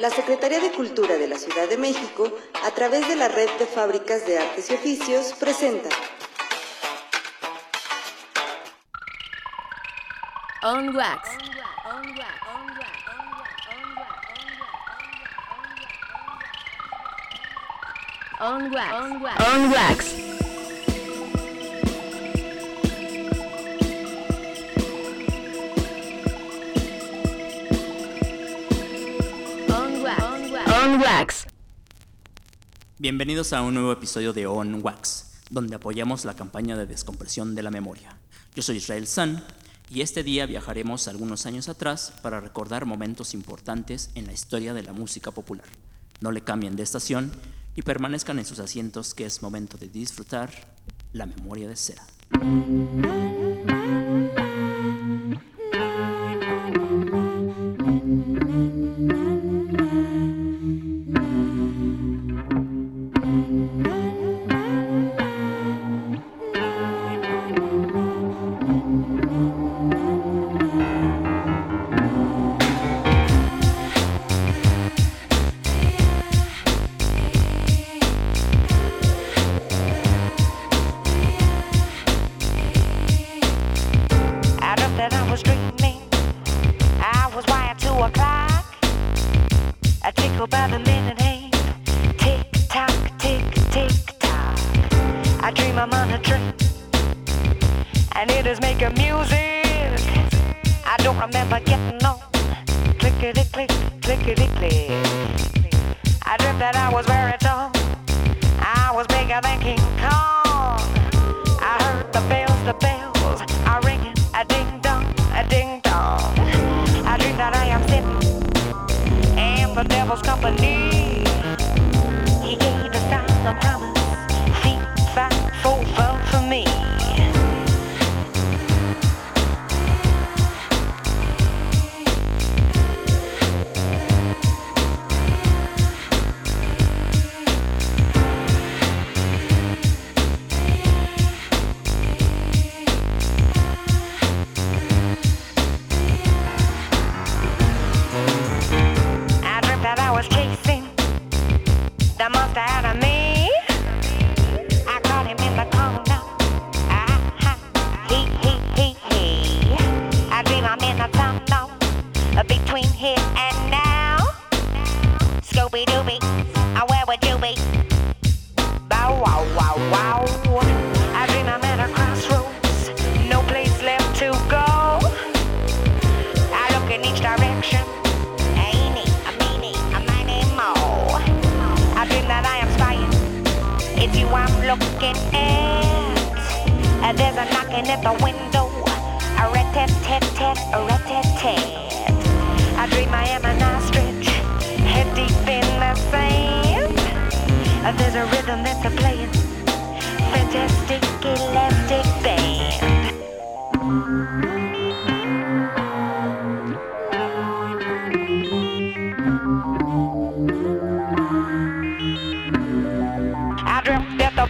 la Secretaría de Cultura de la Ciudad de México, a través de la Red de Fábricas de Artes y Oficios, presenta On Wax. On Wax. On Wax. Bienvenidos a un nuevo episodio de On Wax, donde apoyamos la campaña de descompresión de la memoria. Yo soy Israel San y este día viajaremos algunos años atrás para recordar momentos importantes en la historia de la música popular. No le cambien de estación y permanezcan en sus asientos que es momento de disfrutar la memoria de cera. I dream I'm on a train. And it is making music. I don't remember getting on. Clickety click, clickety click. I dreamt that I was very there's a rhythm that's a playing. Fantastic elastic band.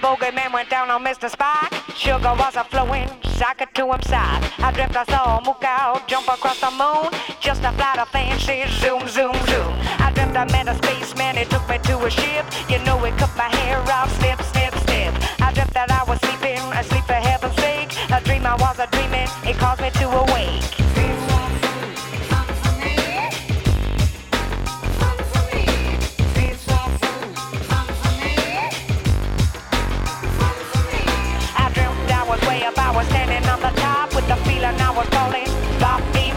Bogeyman went down on Mr. Spike. Sugar was a flowing, socket to him side. I dreamt I saw a jump across the moon. Just a flight of fancy zoom, zoom, zoom. Dreamt I met a spaceman, he took me to a ship. You know, he cut my hair off, snip, snip, snip. I dreamt that I was sleeping, asleep for heaven's sake. A dream I was a dreaming, it caused me to awake. I was standing on the top with the feeling I was falling. Bop, beep,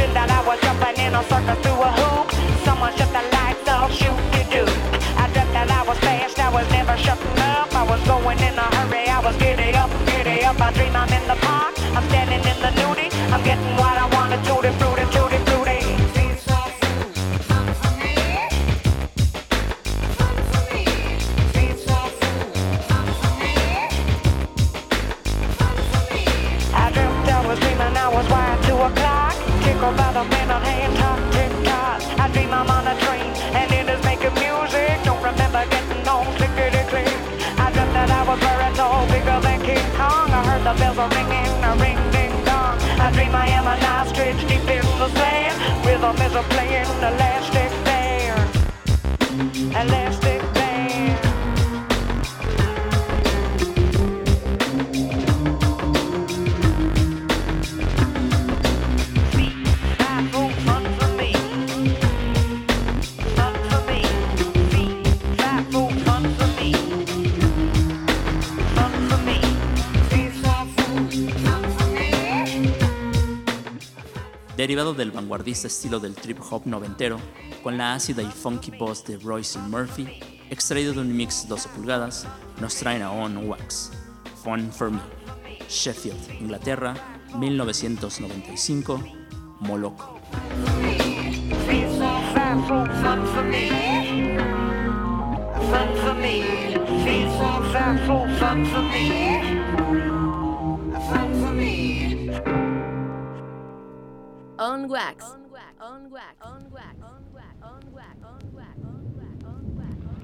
dreamt that I was jumping in a circus through a hoop. Someone shut the lights off, shoot you do. I dreamt that I was fast, I was never shutting up. I was going in a hurry, I was giddy up, giddy up. I dream I'm in the park, I'm standing in the nudie. I'm getting what I want, a tutti frutti, Tickled by the minute hand, top, tick. I dream I'm on a train and it is making music. Don't remember getting on clickety click. I dreamt that I was very tall, bigger than King Kong. I heard the bells are ringing, a ring ding dong. I dream I am an ostrich deep in the sand. Rhythm is a playing del vanguardista estilo del trip hop noventero, con la ácida y funky voz de Royce Murphy, extraído de un mix 12 pulgadas, nos traen a On Wax, Fun for Me, Sheffield, Inglaterra, 1995, Moloco. On wax. On wax. On wax. On wax. On wax. On wax. On wax. On wax. On wax.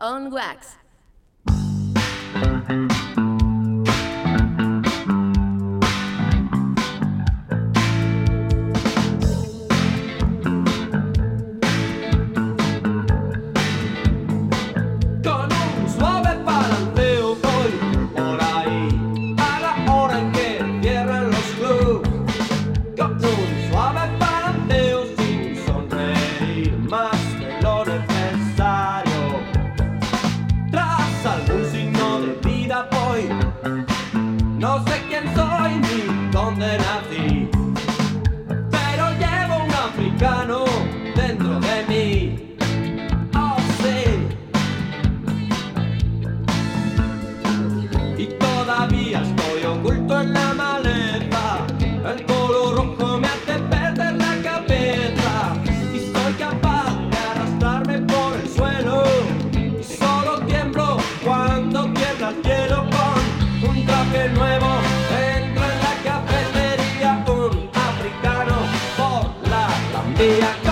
On wax. Yeah.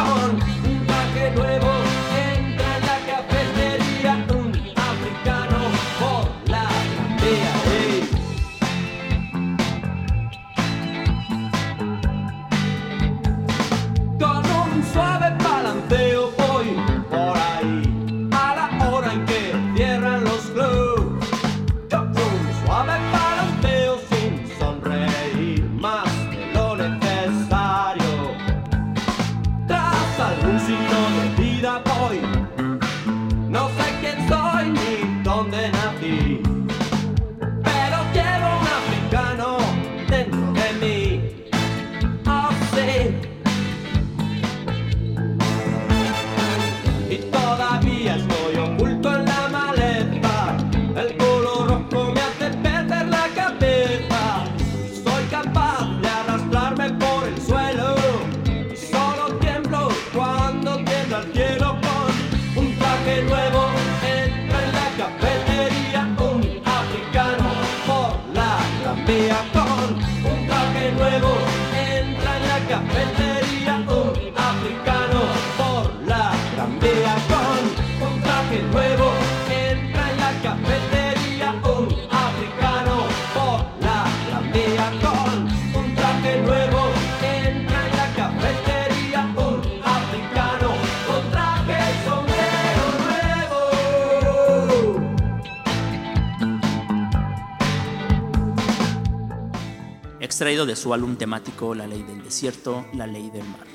Extraído de su álbum temático La Ley del Desierto, La Ley del Mar,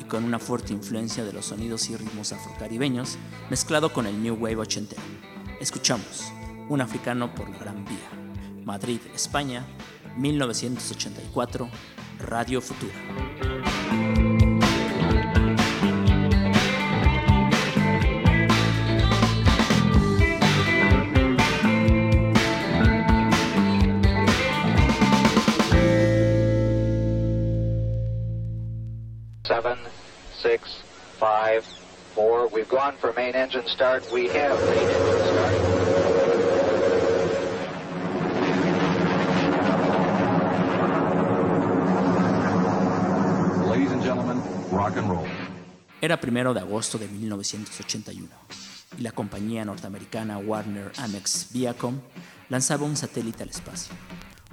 y con una fuerte influencia de los sonidos y ritmos afrocaribeños mezclado con el New Wave ochentero. Escuchamos Un africano por la Gran Vía, Madrid, España, 1984, Radio Futura. Gone for main engine start. We have main engine start. Ladies and gentlemen, rock and roll. Era primero de agosto de 1981 y la compañía norteamericana Warner Amex Viacom lanzaba un satélite al espacio,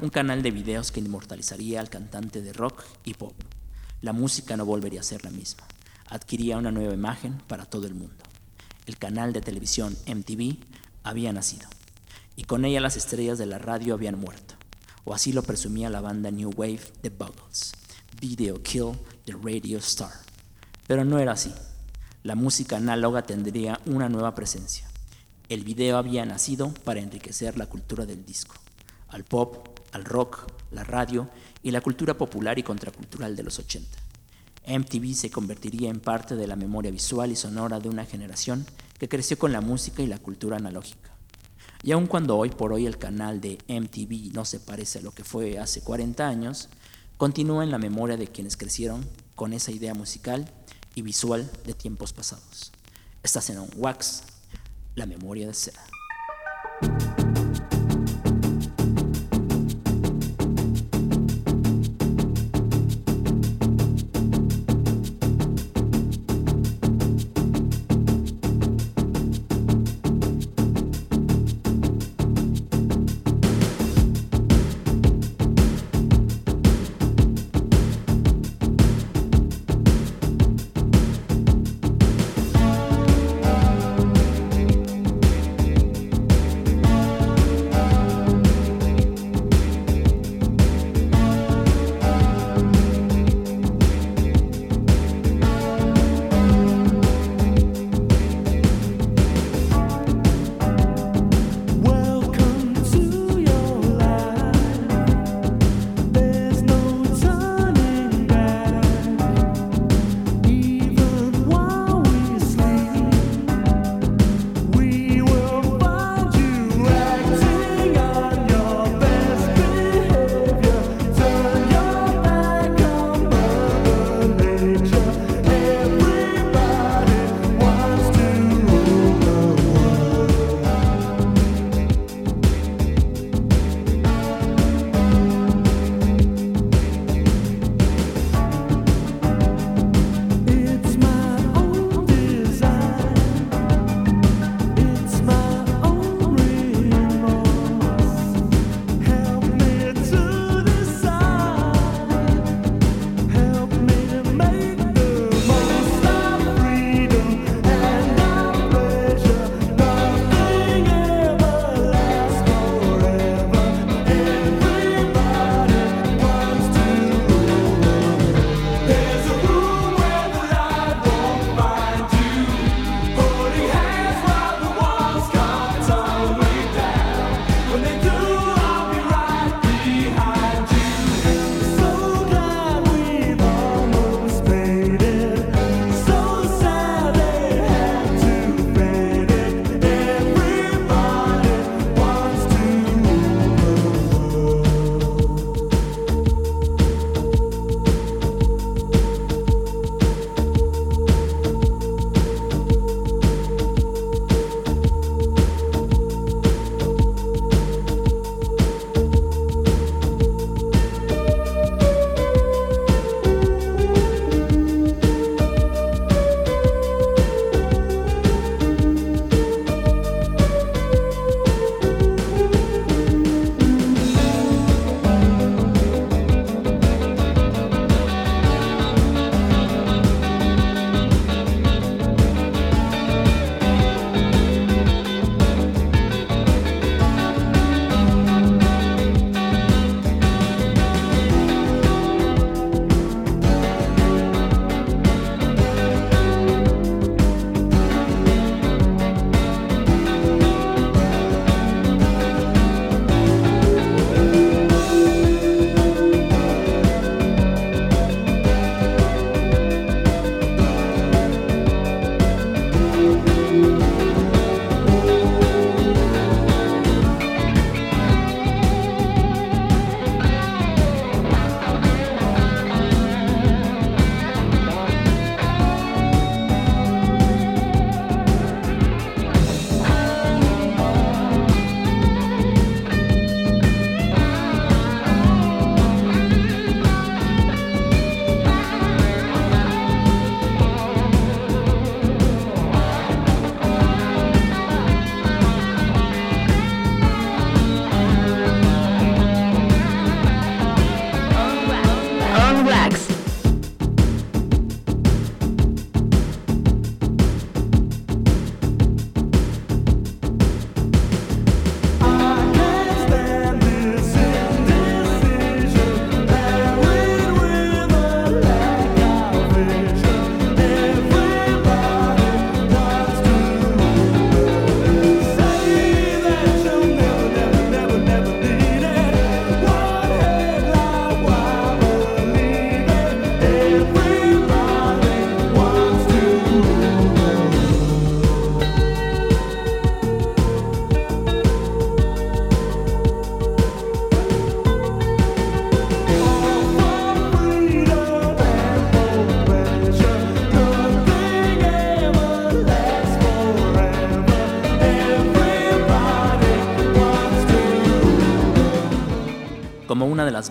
un canal de videos que inmortalizaría al cantante de rock y pop. La música no volvería a ser la misma, adquiría una nueva imagen para todo el mundo. El canal de televisión MTV había nacido y con ella las estrellas de la radio habían muerto, o así lo presumía la banda New Wave The Buggles. Video Kill the Radio Star. Pero no era así. La música análoga tendría una nueva presencia. El video había nacido para enriquecer la cultura del disco, al pop, al rock, la radio y la cultura popular y contracultural de los 80. MTV se convertiría en parte de la memoria visual y sonora de una generación que creció con la música y la cultura analógica. Y aun cuando hoy por hoy el canal de MTV no se parece a lo que fue hace 40 años, continúa en la memoria de quienes crecieron con esa idea musical y visual de tiempos pasados. Estás en un Wax, la memoria de seda.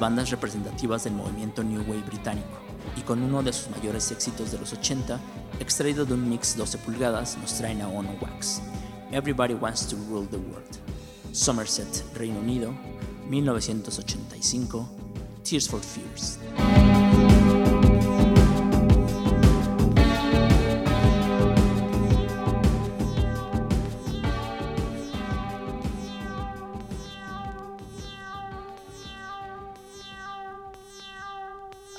bandas representativas del movimiento New Wave británico, y con uno de sus mayores éxitos de los 80, extraído de un mix 12 pulgadas, nos traen a Ono Wax. Everybody Wants to Rule the World. Somerset, Reino Unido, 1985, Tears for Fears,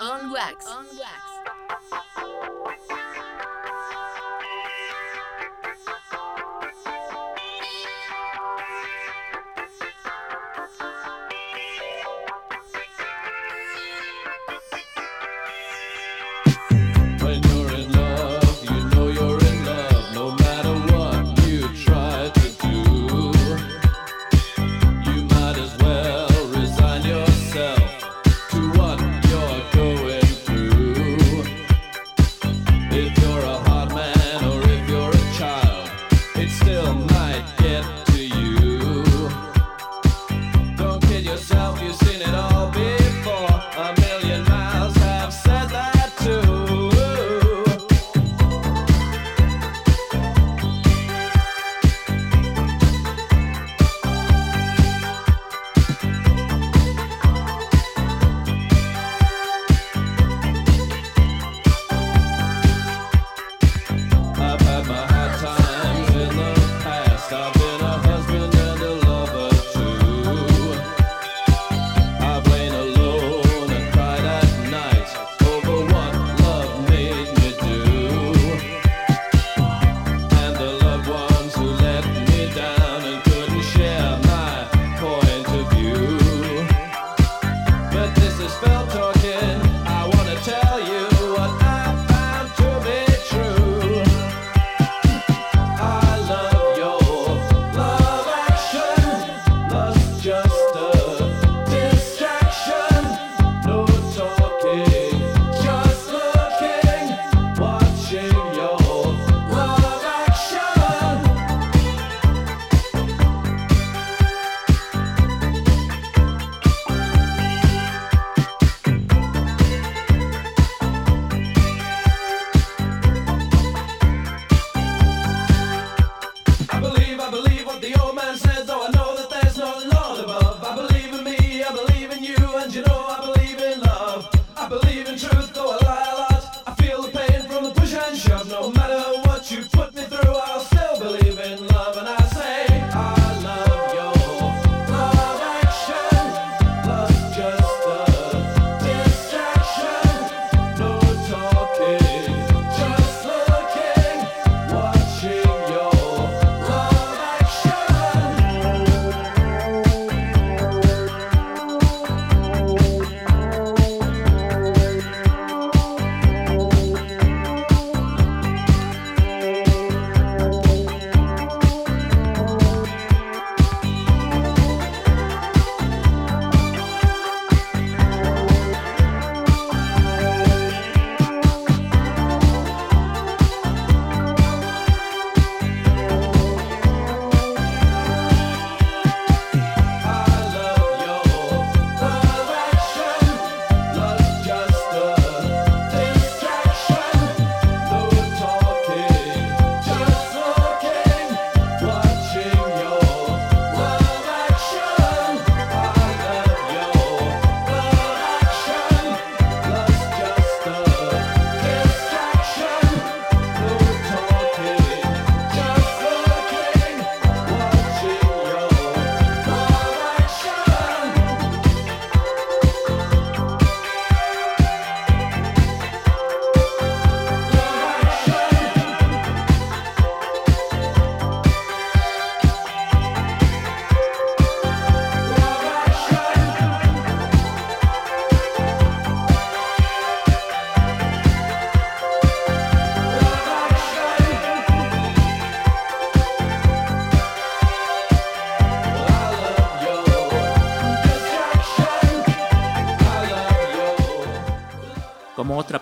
on wax. On wax.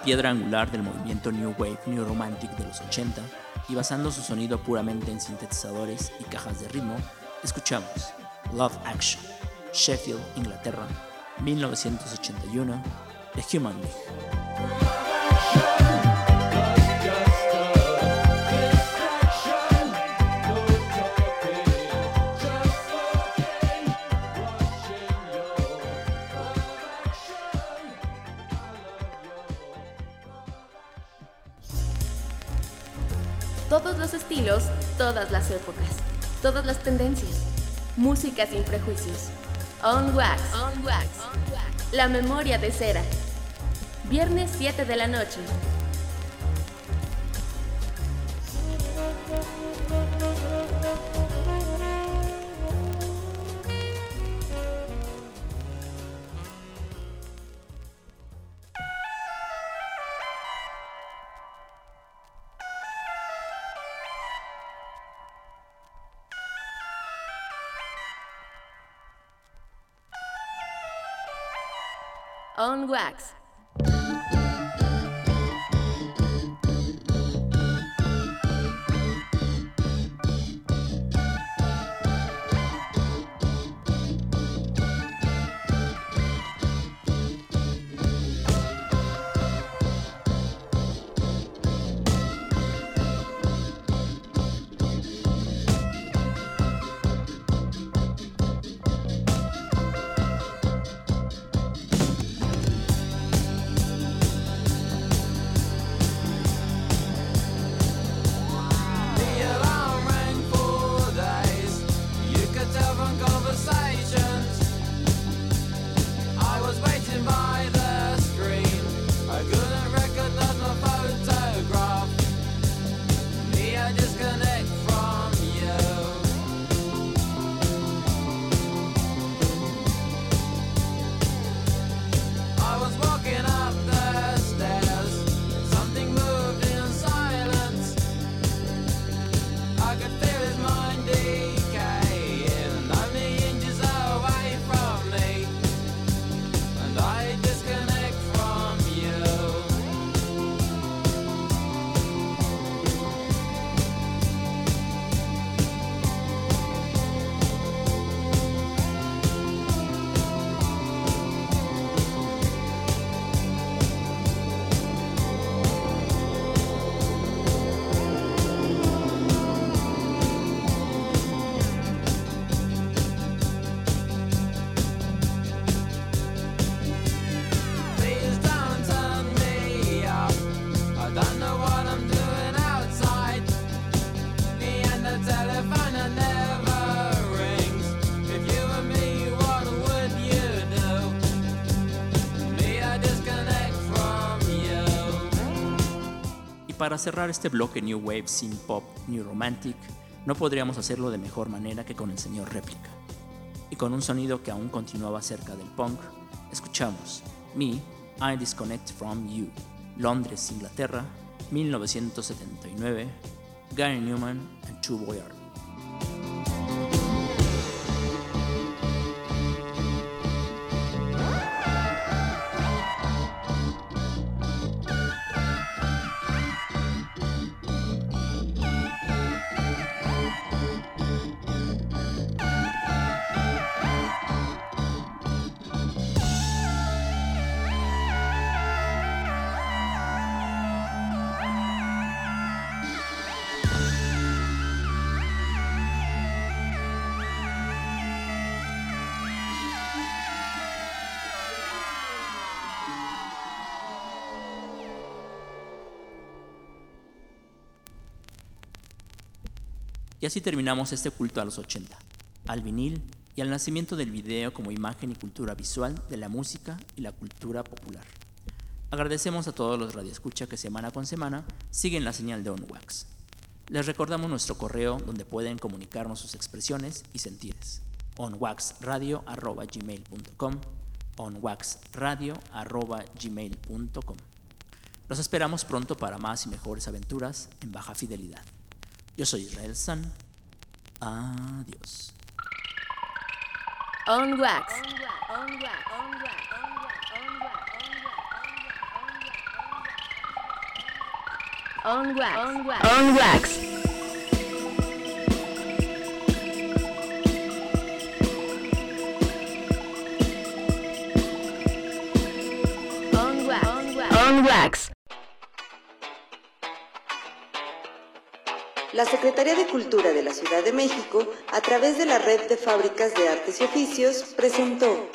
piedra angular del movimiento New Wave New Romantic de los 80, y basando su sonido puramente en sintetizadores y cajas de ritmo, escuchamos Love Action, Sheffield, Inglaterra, 1981, The Human League. Estilos, todas las épocas, todas las tendencias. Música sin prejuicios. On Wax. On Wax. La memoria de cera. Viernes 7 de la noche. On para cerrar este bloque New Wave, Synth Pop, New Romantic, no podríamos hacerlo de mejor manera que con el señor Réplica. Y con un sonido que aún continuaba cerca del punk, escuchamos Me, I Disconnect From You, Londres, Inglaterra, 1979, Gary Newman and Two Boyard. Y así terminamos este culto a los 80, al vinil y al nacimiento del video como imagen y cultura visual de la música y la cultura popular. Agradecemos a todos los radioescucha que semana con semana siguen la señal de OnWax. Les recordamos nuestro correo donde pueden comunicarnos sus expresiones y sentires. onwaxradio.gmail.com onwaxradio.gmail.com Los esperamos pronto para más y mejores aventuras en baja fidelidad. Yo soy Israel San. Adiós. On Wax. On Wax. On Wax. On La Secretaría de Cultura de la Ciudad de México, a través de la Red de Fábricas de Artes y Oficios, presentó